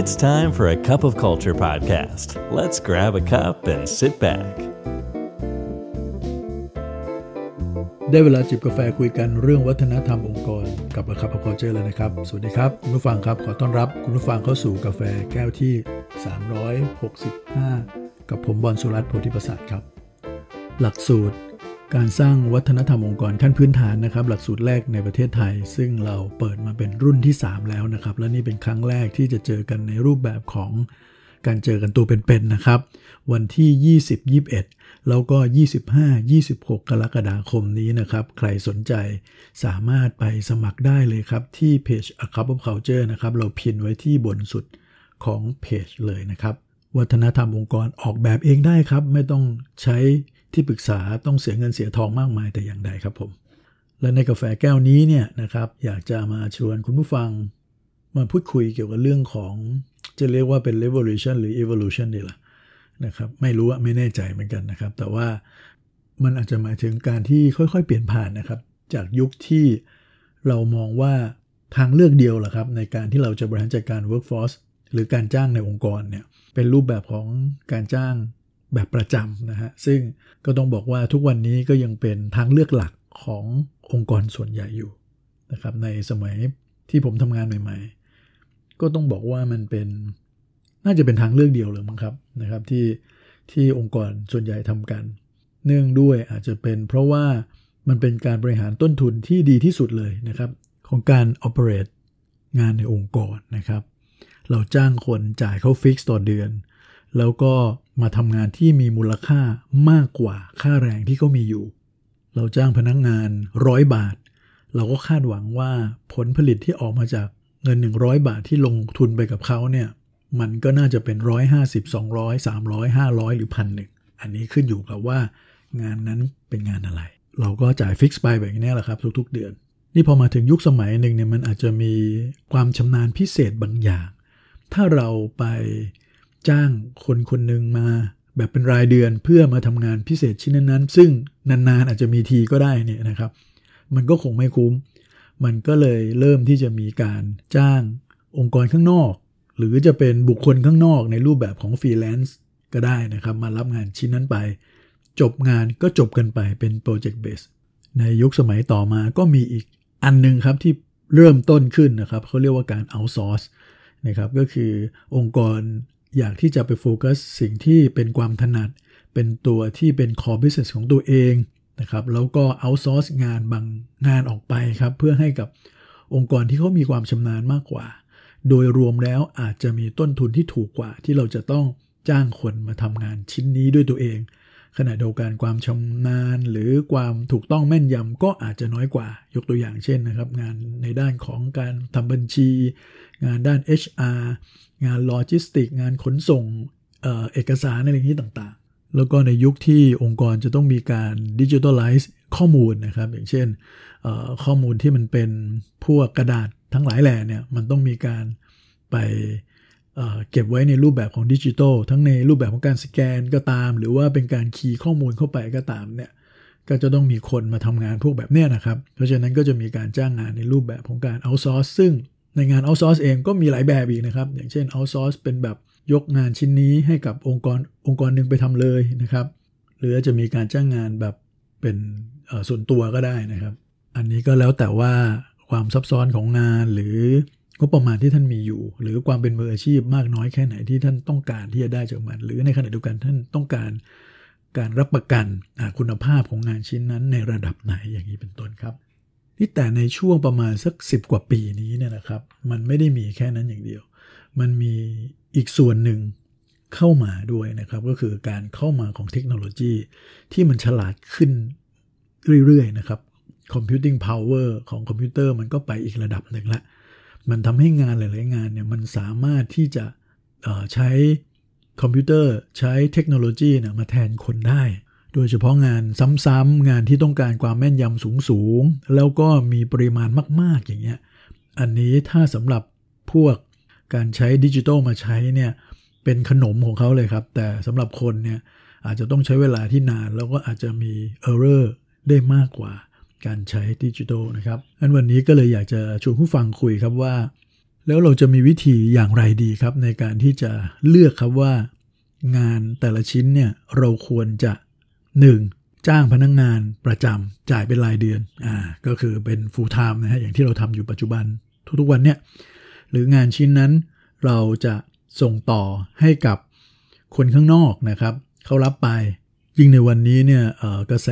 It's time for a cup of culture podcast. Let's grab a cup and sit back. ได้เวลาจิบกาแฟคุยกันเรื่องวัฒนธรรมองค์กรกับ A Cup of Culture แล้วนะครับ สวัสดีครับ คุณผู้ฟังครับขอต้อนรับคุณผู้ฟังเข้าสู่กาแฟแก้วที่ 365 กับผมบอลสุรัตน์โพธิประสาทครับ หลักสูตร การสร้างวัฒนธรรมองค์กรขั้นพื้นฐานนะครับ หลักสูตรแรกในประเทศไทย ซึ่งเราเปิดมาเป็นรุ่นที่ 3 แล้วนะครับ และนี่เป็นครั้งแรกที่จะเจอกันในรูปแบบของการเจอกันตัวเป็นๆนะครับ วันที่ 20 21 แล้วก็ 25 26 กรกฎาคมนี้นะครับ ใครสนใจสามารถไปสมัครได้เลยครับ ที่เพจ A Cup of Culture นะครับ เราพินไว้ที่บนสุดของเพจเลยนะครับ วัฒนธรรมองค์กรออกแบบเองได้ครับ ไม่ต้องใช้ ที่ปรึกษาต้องเสียเงินเสียทองมากมายแต่อย่างใดครับผม และในกาแฟแก้วนี้เนี่ยนะครับอยากจะมาชวนคุณผู้ฟัง มาพูดคุยเกี่ยวกับเรื่องของ จะเรียกว่าเป็น revolution หรือ evolution ดีละนะครับไม่รู้ไม่แน่ใจเหมือนกันนะครับ แต่ว่ามันอาจจะหมายถึงการที่ค่อยๆ เปลี่ยนผ่านนะครับ จากยุคที่เรามองว่าทางเลือกเดียวแหละครับในการที่เราจะบริหารจัดการ workforce หรือการจ้างในองค์กรเนี่ยเป็นรูปแบบของการจ้าง แบบประจำนะฮะซึ่งก็ต้องบอกว่าทุกวันนี้ก็ยังเป็นทางเลือกหลักขององค์กรส่วนใหญ่อยู่นะครับในสมัยที่ผมทำงานใหม่ ๆ ก็ต้องบอกว่ามันเป็นน่าจะเป็นทางเลือกเดียวเลยมั้งครับนะครับที่ที่องค์กรส่วนใหญ่ทำกัน เนื่องด้วยอาจจะเป็นเพราะว่ามันเป็นการบริหารต้นทุนที่ดีที่สุดเลยนะครับ ของการ operate งานในองค์กรนะครับ เราจ้างคนจ่ายเขาฟิกต่อเดือน แล้วก็มาทำงานที่มีมูลค่ามากกว่าค่าแรงที่เขามีอยู่ เราจ้างพนักงงานร้อยบาท เราก็คาดหวังว่าผลผลิตที่ออกมาจากเงิน 100 บาทที่ลงทุนไปกับเขาเนี่ยมันก็น่าจะเป็น 150 200 300 500 หรือพันหนึ่งอันนี้ขึ้นอยู่กับว่างานนั้นเป็นงานอะไร เราก็จ่ายฟิกซ์ไปแบบนี้แหละครับทุกๆเดือน นี่พอมาถึงยุคสมัยหนึ่งเนี่ยมันอาจจะมีความชำนาญพิเศษบางอย่าง ถ้าเราไป จ้างคนคนหนึ่งมา แบบเป็นรายเดือนเพื่อมาทำงานพิเศษชิ้นนั้นๆ ซึ่งนานๆอาจจะมีทีก็ได้เนี่ยนะครับ มันก็คงไม่คุ้ม มันก็เลยเริ่มที่จะมีการจ้างองค์กรข้างนอก หรือจะเป็นบุคคลข้างนอกในรูปแบบของฟรีแลนซ์ก็ได้นะครับ มารับงานชิ้นนั้นไป จบงานก็จบกันไปเป็นโปรเจกต์เบสในยุคสมัยต่อมาก็มีอีกอันหนึงครับที่เริ่มต้นขึ้นนะครับเขาเรียกว่าการเอาซอร์สนะครับก็คือองค์กร อยากที่จะไปโฟกัสสิ่งที่เป็นความถนัด เป็นตัวที่เป็น core business ของตัวเองนะครับแล้วก็ outsource งานบางงานออกไปครับ เพื่อให้กับองค์กรที่เขามีความชำนาญมากกว่า โดยรวมแล้วอาจจะมีต้นทุนที่ถูกกว่า ที่เราจะต้องจ้างคนมาทำงานชิ้นนี้ด้วยตัวเอง ขณะเดียวกันความชำนาญหรือความถูกต้องแม่นยำก็อาจจะน้อยกว่า ยกตัวอย่างเช่นนะครับ งานในด้านของการทำบัญชี งานด้าน HR งานโลจิสติก งานขนส่งเออเอกสารอะไรอย่างนี้ต่างๆ แล้วก็ในยุคที่องค์กรจะต้องมีการ digitalize ข้อมูลนะครับ อย่างเช่นข้อมูลที่มันเป็นพวกกระดาษทั้งหลายแหล่เนี่ยมันต้องมีการไป เก็บไว้ในรูปแบบของดิจิทัลทั้งในรูปแบบของการสแกนก็ตาม หรือว่าเป็นการ key ข้อมูลเข้าไปก็ตามเนี่ยก็จะต้องมีคนมาทำงานพวกแบบเนี้ยนะครับ เพราะฉะนั้นก็จะมีการจ้างงานในรูปแบบของการเอาซอร์สซึ่งในงานเอาซอร์สเองก็มีหลายแบบอีกนะครับ อย่างเช่นเอาซอร์สเป็นแบบยกงานชิ้นนี้ให้กับองค์กรองค์กรหนึ่งไปทำเลยนะครับ หรือจะมีการจ้างงานแบบเป็นส่วนตัวก็ได้นะครับ อันนี้ก็แล้วแต่ว่าความซับซ้อนของงานหรือ ก็ประมาณที่ท่านมีอยู่ หรือความเป็นมืออาชีพมากน้อยแค่ไหนที่ท่านต้องการที่จะได้จากมัน หรือในขณะเดียวกันท่านต้องการการรับประกันคุณภาพของงานชิ้นนั้นในระดับไหนอย่างนี้เป็นต้นครับนี่แต่ในช่วงประมาณสักสิบกว่าปีนี้เนี่ยนะครับ มันไม่ได้มีแค่นั้นอย่างเดียว มันมีอีกส่วนหนึ่งเข้ามาด้วยนะครับ ก็คือการเข้ามาของเทคโนโลยีที่มันฉลาดขึ้นเรื่อยๆนะครับ computing power ของคอมพิวเตอร์มันก็ไปอีกระดับหนึ่งละ มันทำให้งานหลาย ๆ งานเนี่ยมันสามารถที่จะใช้คอมพิวเตอร์ใช้เทคโนโลยีเนี่ยมาแทนคนได้ โดยเฉพาะงานซ้ำๆงานที่ต้องการความแม่นยำสูง ๆ แล้วก็มีปริมาณมาก ๆ อย่างเงี้ย อันนี้ถ้าสำหรับพวกการใช้ดิจิทัลมาใช้เนี่ยเป็นขนมของเขาเลยครับ แต่สำหรับคนเนี่ยอาจจะต้องใช้เวลาที่นานแล้วก็อาจจะมี error ได้มากกว่า การใช้ดิจิทัลนะครับอันวันนี้ก็เลยอยากจะชวนผู้ฟังคุยครับว่า แล้วเราจะมีวิธีอย่างไรดีครับ ในการที่จะเลือกครับว่า งานแต่ละชิ้นเนี่ยเราควรจะ 1. จ้างพนักงงานประจำจ่ายเป็นรายเดือนอ่าก็คือเป็น full time นะฮะอย่างที่เราทำอยู่ปัจจุบันทุกๆวันเนี่ยหรืองานชิ้นนั้นเราจะส่งต่อให้กับคนข้างนอกนะครับเขารับไปยิ่งในวันนี้เนี่ยกระแส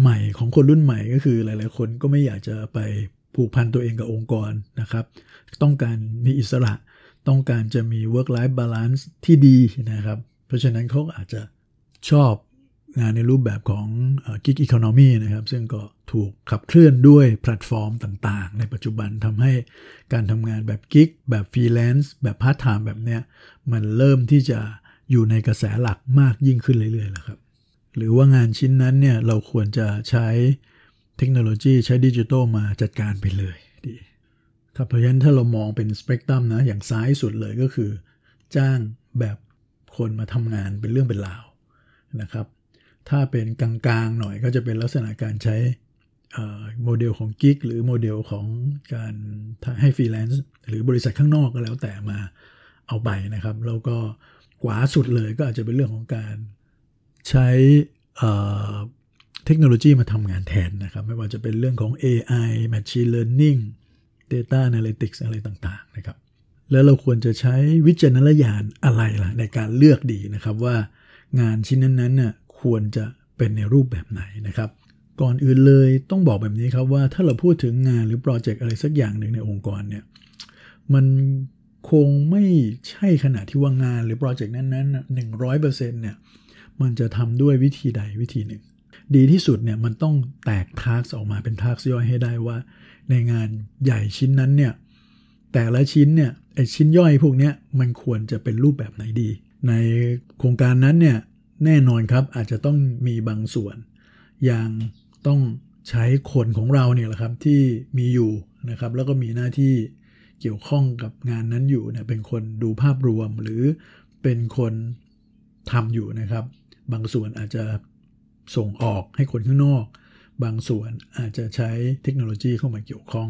ใหม่ของคนรุ่นใหม่ก็คือหลาย ๆ คนก็ไม่อยากจะไปผูกพันตัวเองกับองค์กรนะครับ ต้องการมีอิสระ ต้องการจะมี work life balance ที่ดีนะครับ เพราะฉะนั้นเขาอาจจะชอบงานในรูปแบบของ gig economy นะครับ ซึ่งก็ถูกขับเคลื่อนด้วยแพลตฟอร์มต่าง ๆ ในปัจจุบันทำให้การทำงานแบบ gig แบบฟรีแลนซ์แบบพาร์ทไทม์แบบเนี้ยมันเริ่มที่จะอยู่ในกระแสหลักมากยิ่งขึ้นเรื่อยๆแล้วครับ หรือว่างานชิ้นนั้นเนี่ยเราควรจะใช้เทคโนโลยีใช้ดิจิทัลมาจัดการไปเลยดีครับเพราะฉะนั้นถ้าเรามองเป็นสเปกตรัมนะอย่างซ้ายสุดเลยก็คือ จ้างแบบคนมาทำงานเป็นเรื่องเป็นราวนะครับ ถ้าเป็นกลางๆหน่อยก็จะเป็นลักษณะการใช้โมเดลของ gig หรือโมเดลของการให้ฟรีแลนซ์หรือบริษัทข้างนอกก็แล้วแต่มาเอาไปนะครับ แล้วก็ขวาสุดเลยก็อาจจะเป็นเรื่องของการ ใช้เทคโนโลยีมาทำงานแทนนะครับ ไม่ว่าจะเป็นเรื่องของ AI Machine Learning Data Analytics อะไรต่างๆนะครับ แล้วเราควรจะใช้วิจารณญาณอะไรล่ะในการเลือกดีนะครับว่างานชิ้นนั้นๆน่ะควรจะเป็นในรูปแบบไหนนะครับ ก่อนอื่นเลยต้องบอกแบบนี้ครับว่าถ้าเราพูดถึงงานหรือโปรเจกต์อะไรสักอย่างหนึ่งในองค์กรเนี่ยมันคงไม่ใช่ขนาดที่ว่างานหรือโปรเจกต์นั้นๆหนึ่งร้อยเปอร์เซ็นต์เนี่ย มันจะทำด้วยวิธีใดวิธีหนึ่ง ดีที่สุดเนี่ยมันต้องแตก task ออกมาเป็น task ย่อยให้ได้ว่า ในงานใหญ่ชิ้นนั้นเนี่ยแต่ละชิ้นเนี่ยไอชิ้นย่อยพวกนี้มันควรจะเป็นรูปแบบไหนดี ในโครงการนั้นเนี่ยแน่นอนครับอาจจะต้องมีบางส่วน อย่างต้องใช้คนของเราเนี่ยแหละครับที่มีอยู่นะครับแล้วก็มีหน้าที่เกี่ยวข้องกับงานนั้นอยู่เนี่ยเป็นคนดูภาพรวมหรือเป็นคนทำอยู่นะครับ บางส่วนอาจจะส่งออกให้คนข้างนอก บางส่วนอาจจะใช้เทคโนโลยีเข้ามาเกี่ยวข้อง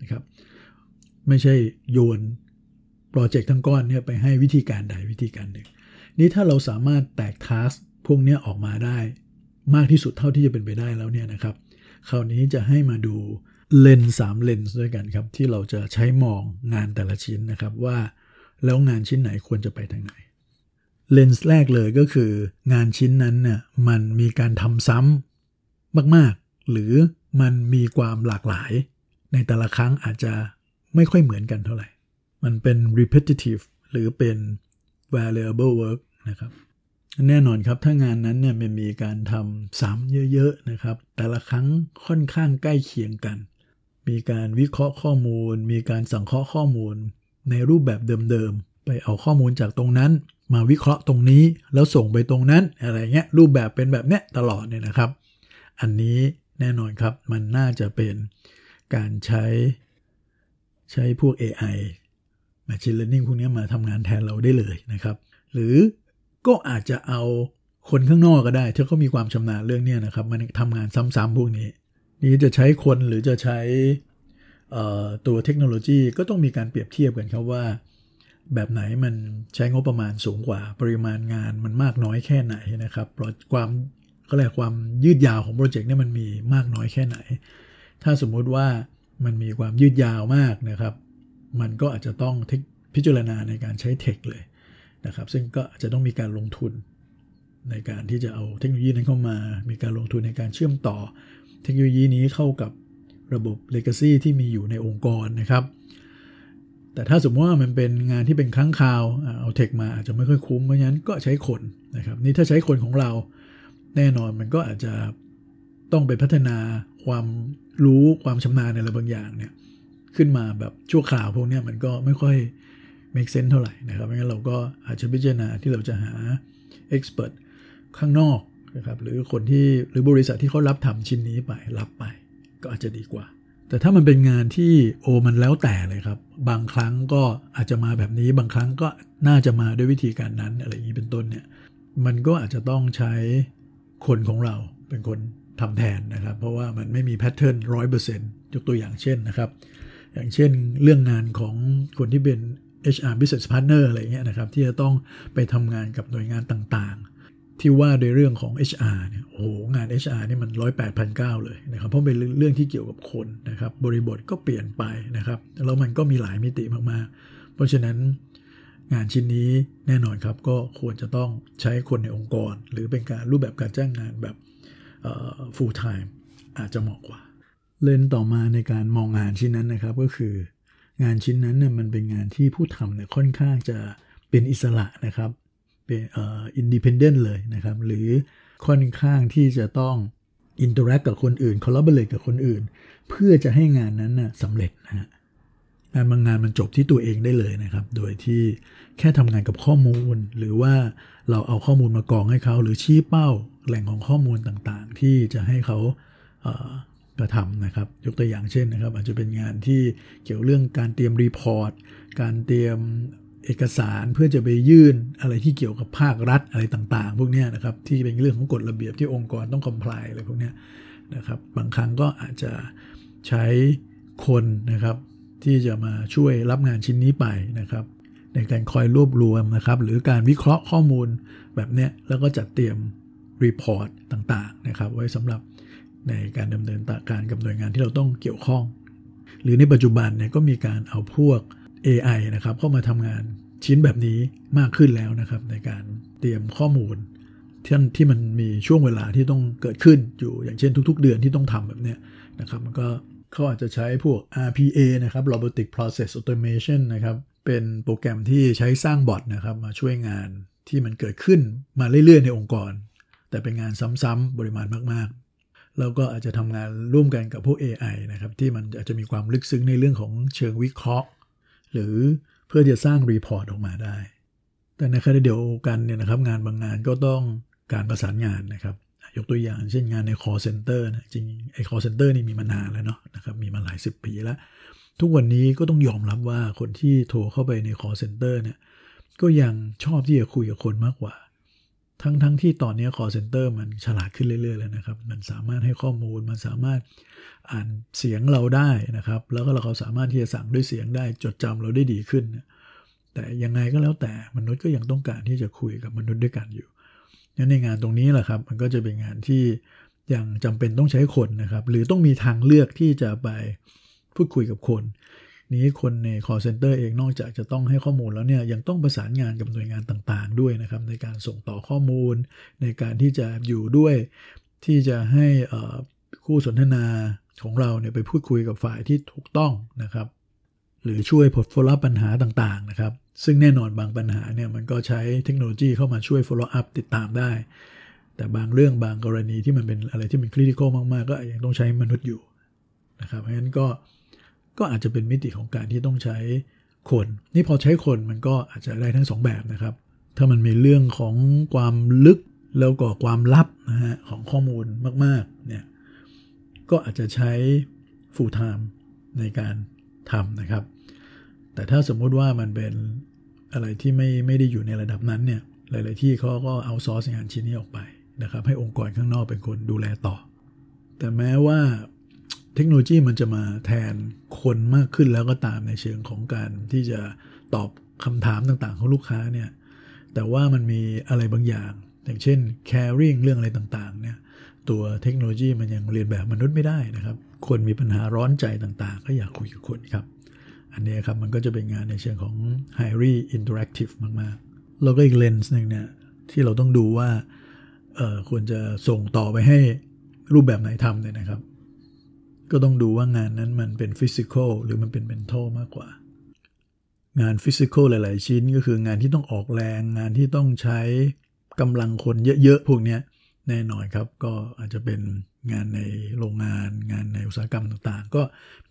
นะครับ ไม่ใช่โยนโปรเจกต์ทั้งก้อนเนี่ยไปให้วิธีการใดวิธีการหนึ่ง นี่ถ้าเราสามารถแตกทัสพวกนี้ออกมาได้ มากที่สุดเท่าที่จะเป็นไปได้แล้วเนี่ยนะครับ คราวนี้จะให้มาดูเลนส์สามเลนส์ด้วยกันครับ ที่เราจะใช้มองงานแต่ละชิ้นนะครับว่า แล้วงานชิ้นไหนควรจะไปทางไหน เลนส์แรกเลยก็คืองานชิ้นนั้นเนี่ยมันมีการทำซ้ำมากๆ หรือมันมีความหลากหลาย ในแต่ละครั้งอาจจะไม่ค่อยเหมือนกันเท่าไหร่ มันเป็น repetitive หรือเป็น variable work นะครับแน่นอนครับถ้างานนั้นเนี่ยมันมีการทำซ้ำเยอะๆนะครับ แต่ละครั้งค่อนข้างใกล้เคียงกัน มีการวิเคราะห์ข้อมูล มีการสังเคราะห์ข้อมูล ในรูปแบบเดิมๆไปเอาข้อมูลจากตรงนั้น มาวิเคราะห์ตรงนี้แล้วส่งไปตรงนั้นอะไรเงี้ยรูปแบบเป็นแบบเนี้ยตลอดเนี่ยนะครับ อันนี้แน่นอนครับมันน่าจะเป็นการใช้ใช้พวก AI Machine Learning พวกนี้มาทำงานแทนเราได้เลยนะครับ หรือก็อาจจะเอาคนข้างนอกก็ได้ ถ้าเขามีความชำนาญเรื่องนี้นะครับ มันทำงานซ้ำๆพวกนี้ นี่จะใช้คนหรือจะใช้ตัวเทคโนโลยีก็ต้องมีการเปรียบเทียบกันครับว่า แบบไหนมันใช้งบประมาณสูงกว่าปริมาณงานมันมากน้อยแค่ไหนนะครับเพราะความก็เรียกความยืดยาวของโปรเจกต์นี่มันมีมากน้อยแค่ไหน ถ้าสมมุติว่ามันมีความยืดยาวมากนะครับ มันก็อาจจะต้องพิจารณาในการใช้เทคเลยนะครับ ซึ่งก็จะต้องมีการลงทุน ในการที่จะเอาเทคโนโลยีนั้นเข้ามา มีการลงทุนในการเชื่อมต่อ เทคโนโลยีนี้เข้ากับระบบ Legacy ที่มีอยู่ในองค์กรนะครับ แต่ถ้าสมมติว่ามันเป็นงานที่เป็นครั้งคราวเอาเทคมาอาจจะไม่ค่อยคุ้มเพราะฉะนั้นก็ใช้คนนะครับนี่ถ้าใช้คนของเราแน่นอนมันก็อาจจะต้องไปพัฒนาความรู้ความชำนาญในอะไรบางอย่างเนี่ยขึ้นมาแบบชั่วคราวพวกนี้มันก็ไม่ค่อย make sense เท่าไหร่นะครับไม่งั้นเราก็อาจจะพิจารณาที่เราจะหา expert ข้างนอกนะครับหรือคนที่หรือบริษัทที่เขารับทำชิ้นนี้ไปรับไป ก็อาจจะดีกว่า แต่ถ้ามันเป็นงานที่โอมันแล้วแต่เลยครับ บางครั้งก็อาจจะมาแบบนี้ บางครั้งก็น่าจะมาด้วยวิธีการนั้นอะไรอย่างนี้เป็นต้นเนี่ยมันก็อาจจะต้องใช้คนของเราเป็นคนทำแทนนะครับ เพราะว่ามันไม่มีแพทเทิร์นร้อยเปอร์เซ็นต์ยกตัวอย่างเช่นนะครับ อย่างเช่นเรื่องงานของคนที่เป็น HR Business Partner อะไรเงี้ยนะครับ ที่จะต้องไปทำงานกับหน่วยงานต่างๆ ที่ว่าโดยเรื่องของ HR เนี่ยโอ้โหงาน HR นี่มันร้อยแปดพันเเลยนะครับ เพราะเป็นเรื่องที่เกี่ยวกับคนนะครับ บริบทก็เปลี่ยนไปนะครับ แล้วมันก็มีหลายมิติมากๆ เพราะฉะนั้นงานชิ้นนี้แน่นอนครับก็ควรจะต้องใช้คนในองค์กร หรือเป็นการรูปแบบการจ้างงานแบบ full time อาจจะเหมาะกว่า เลนส์ต่อมาในการมองงานชิ้นนั้นนะครับก็คืองานชิ้นนั้นเนี่ยมันเป็นงานที่ผู้ทำเนี่ยค่อนข้างจะเป็นอิสระนะครับ independent เลยนะครับ หรือค่อนข้างที่จะต้องinteract กับคนอื่น collaborate กับคนอื่น เพื่อจะให้งานนั้นน่ะสำเร็จนะฮะงานบางงานมันจบที่ตัวเองได้เลยนะครับ โดยที่แค่ทำงานกับข้อมูล หรือว่าเราเอาข้อมูลมากองให้เขา หรือชี้เป้าแหล่งของข้อมูลต่างๆ ที่จะให้เขากระทำนะครับ ยกตัวอย่างเช่นนะครับ อาจจะเป็นงานที่เกี่ยวเรื่องการเตรียม report การเตรียม เอกสารเพื่อจะไปยื่นอะไรที่เกี่ยวกับภาครัฐอะไรต่างๆ พวกนี้นะครับที่เป็นเรื่องของกฎระเบียบที่องค์กรต้อง comply อะไรพวกนี้นะครับบางครั้งก็อาจจะใช้คนนะครับที่จะมาช่วยรับงานชิ้นนี้ไปนะครับในการคอยรวบรวมนะครับหรือการวิเคราะห์ข้อมูลแบบเนี้ยแล้วก็จัดเตรียมรีพอร์ตต่างๆนะครับไว้สำหรับในการดำเนินการกับหน่วยงานที่เราต้องเกี่ยวข้อง หรือในปัจจุบันเนี่ยก็มีการเอาพวก AI นะครับเข้ามาทำงานชิ้นแบบนี้มากขึ้นแล้วนะครับ ในการเตรียมข้อมูลที่ที่มันมีช่วงเวลาที่ต้องเกิดขึ้นอยู่อย่างเช่นทุก ๆ เดือนที่ต้องทำแบบเนี้ยนะครับมันก็เขาอาจจะใช้พวก RPA นะครับ Robotic Process Automation นะครับ เป็นโปรแกรมที่ใช้สร้างบอทนะครับ มาช่วยงานที่มันเกิดขึ้นมาเรื่อย ๆ ในองค์กร แต่เป็นงานซ้ำๆปริมาณมากๆ แล้วก็อาจจะทำงานร่วมกันกับพวก AI นะครับ ที่มันอาจจะมีความลึกซึ้งในเรื่องของเชิงวิเคราะห์ หรือเพื่อจะสร้าง report ออกมาได้ แต่ในขณะเดียวกันเนี่ยนะครับงานบางงานก็ต้องการประสานงานนะครับ ยกตัวอย่างเช่นงานใน call center นะจริงไอ้ call center นี่มีมานานแล้วเนาะนะครับมีมาหลายสิบปีแล้ว ทุกวันนี้ก็ต้องยอมรับว่าคนที่โทรเข้าไปใน call center เนี่ยก็ยังชอบที่จะคุยกับคนมากกว่า ทั้งทั้งที่ตอนนี้ call center มันฉลาดขึ้นเรื่อยๆแล้วนะครับ มันสามารถให้ข้อมูล มันสามารถอ่านเสียงเราได้นะครับ แล้วก็เราเขาสามารถที่จะสั่งด้วยเสียงได้ จดจำเราได้ดีขึ้น แต่ยังไงก็แล้วแต่มนุษย์ก็ยังต้องการที่จะคุยกับมนุษย์ด้วยกันอยู่นั้นในงานตรงนี้แหละครับ มันก็จะเป็นงานที่ยังจำเป็นต้องใช้คนนะครับ หรือต้องมีทางเลือกที่จะไปพูดคุยกับคน นี้คนใน call center เองนอกจากจะต้องให้ข้อมูลแล้วเนี่ยยังต้องประสานงานกับหน่วยงานต่างๆ ด้วยนะครับในการส่งต่อข้อมูล ในการที่จะอยู่ด้วย ที่จะให้คู่สนทนาของเราเนี่ยไปพูดคุยกับฝ่ายที่ถูกต้องนะครับ หรือช่วยพ follow ปัญหาต่างๆนะครับ ซึ่งแน่นอนบางปัญหาเนี่ยมันก็ใช้เทคโนโลยีเข้ามาช่วย follow up ติดตามได้ แต่บางเรื่องบางกรณีที่มันเป็นอะไรที่มันคริติคอลมากๆ ก็ยังต้องใช้มนุษย์อยู่นะครับเพราะฉะนั้นก็ ก็อาจจะเป็นมิติของการที่ต้องใช้คน นี่พอใช้คนมันก็อาจจะได้ทั้งสองแบบนะครับ ถ้ามันมีเรื่องของความลึกแล้วก็ความลับนะฮะของข้อมูลมากๆเนี่ยก็อาจจะใช้ full time ในการทำนะครับ แต่ถ้าสมมุติว่ามันเป็นอะไรที่ไม่ไม่ได้อยู่ในระดับนั้นเนี่ยหลาย ๆ ที่เขาก็เอาซอสงานชิ้นนี้ออกไปนะครับ ให้องค์กรข้างนอกเป็นคนดูแลต่อ แต่แม้ว่าเทคโนโลยีมันจะมาแทน คนมากขึ้นแล้วก็ตามในเชิงของการที่จะตอบคำถามต่างๆ ของลูกค้าเนี่ยแต่ว่ามันมีอะไรบางอย่าง อย่างเช่น caring เรื่องอะไรต่างๆเนี่ยตัวเทคโนโลยีมันยังเรียนแบบมนุษย์ไม่ได้นะครับ คนมีปัญหาร้อนใจต่างๆ ก็อยากคุยกับคนครับ อันนี้ครับมันก็จะเป็นงานในเชิงของ highly interactive มากๆ แล้วก็อีกเลนส์หนึ่งเนี่ยที่เราต้องดูว่าควรจะส่งต่อไปให้รูปแบบไหนทำเนี่ยนะครับ ก็ต้องดูว่างานนั้นมันเป็นฟิสิกอลหรือมันเป็นเมนทัลมากกว่า งาน physical หลาย ๆ ชิ้นก็คืองานที่ต้องออกแรง งานที่ต้องใช้กำลังคนเยอะ ๆ พวกนี้แน่นอนครับก็อาจจะเป็นงานในโรงงาน งานในอุตสาหกรรมต่างๆ ก็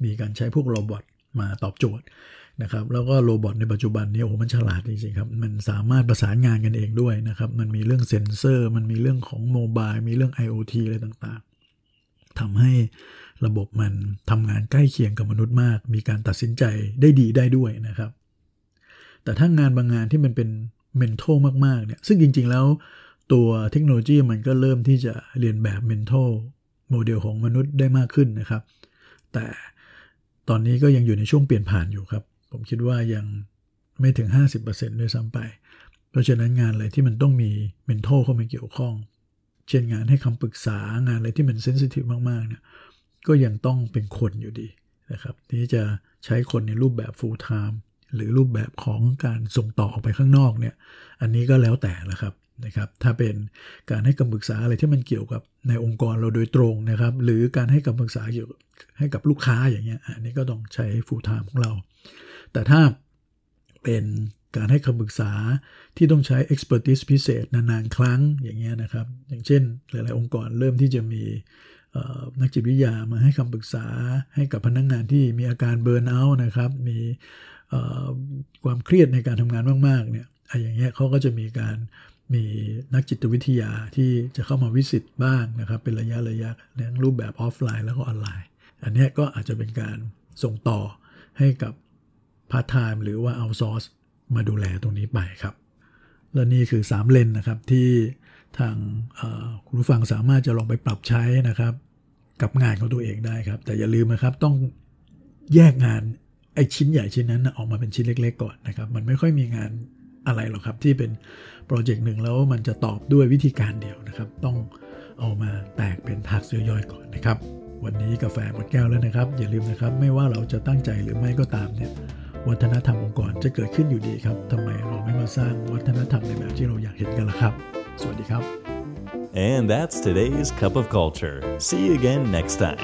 มีการใช้พวก robot มาตอบโจทย์นะครับแล้วก็ robot ในปัจจุบันนี้โอ้มันฉลาดจริงๆครับ มันสามารถประสานงานกันเองด้วยนะครับ มันมีเรื่องเซ็นเซอร์ มันมีเรื่องของ mobile มีเรื่อง IoT อะไรต่างๆทำให้ ระบบมันทำงานใกล้เคียงกับมนุษย์มาก มีการตัดสินใจได้ดีได้ด้วยนะครับ แต่ถ้างานบางงานที่มันเป็น mental มากๆเนี่ยซึ่งจริง ๆ แล้วตัวเทคโนโลยีมันก็เริ่มที่จะเลียนแบบ mental model ของมนุษย์ได้มากขึ้นนะครับ แต่ตอนนี้ก็ยังอยู่ในช่วงเปลี่ยนผ่านอยู่ครับ ผมคิดว่ายังไม่ถึง 50%ด้วยซ้ำไป เพราะฉะนั้นงานอะไรที่มันต้องมี mental เข้ามาเกี่ยวข้อง เช่นงานให้คำปรึกษางานอะไรที่มันเซนซิทีฟมากๆเนี่ย ก็ยังต้องเป็นคนอยู่ดีนะครับที่จะใช้คนในรูปแบบ full time หรือรูปแบบของการส่งต่อออกไปข้างนอกเนี่ยอันนี้ก็แล้วแต่ละครับนะครับถ้าเป็นการให้คำปรึกษาอะไรที่มันเกี่ยวกับในองค์กรเราโดยตรงนะครับ หรือการให้คำปรึกษาเกี่ยวให้กับลูกค้าอย่างเงี้ยอันนี้ก็ต้องใช้ full time ของเรา แต่ถ้าเป็นการให้คำปรึกษาที่ต้องใช้ expertise พิเศษนานๆครั้งอย่างเงี้ยนะครับ อย่างเช่นหลายๆองค์กรเริ่มที่จะมี นักจิตวิทยามาให้คำปรึกษาให้กับพนักงงานที่มีอาการเบิร์นเอาท์นะครับ มีความเครียดในการทำงานมากๆเนี่ยไอ้อย่างเงี้ยเขาก็จะมีการมีนักจิตวิทยาที่จะเข้ามาวิสิตบ้างนะครับ เป็นระยะระยะในรูปแบบออฟไลน์แล้วก็ออนไลน์ อันนี้ก็อาจจะเป็นการส่งต่อให้กับพาร์ทไทม์หรือว่า outsource มาดูแลตรงนี้ไปครับ และนี่คือ 3 เลนส์นะครับที่ ทางคุณผู้ฟังสามารถจะลองไปปรับใช้นะครับ กับงานของตัวเองได้ครับ แต่อย่าลืมนะครับต้องแยกงานไอชิ้นใหญ่ชิ้นนั้นออกมาเป็นชิ้นเล็ก ๆ ก่อนนะครับ มันไม่ค่อยมีงานอะไรหรอกครับ ที่เป็นโปรเจกต์หนึ่งแล้วมันจะตอบด้วยวิธีการเดียวนะครับ ต้องเอามาแตกเป็น part ย่อยๆก่อนนะครับ วันนี้กาแฟหมดแก้วแล้วนะครับ อย่าลืมนะครับ ไม่ว่าเราจะตั้งใจหรือไม่ก็ตามเนี่ยวัฒนธรรมองค์กรจะเกิดขึ้นอยู่ดีครับทำไมเราไม่มาสร้างวัฒนธรรมในแบบที่เราอยากเห็นกันล่ะครับ สวัสดีครับ And that's today's Cup of Culture. See you again next time.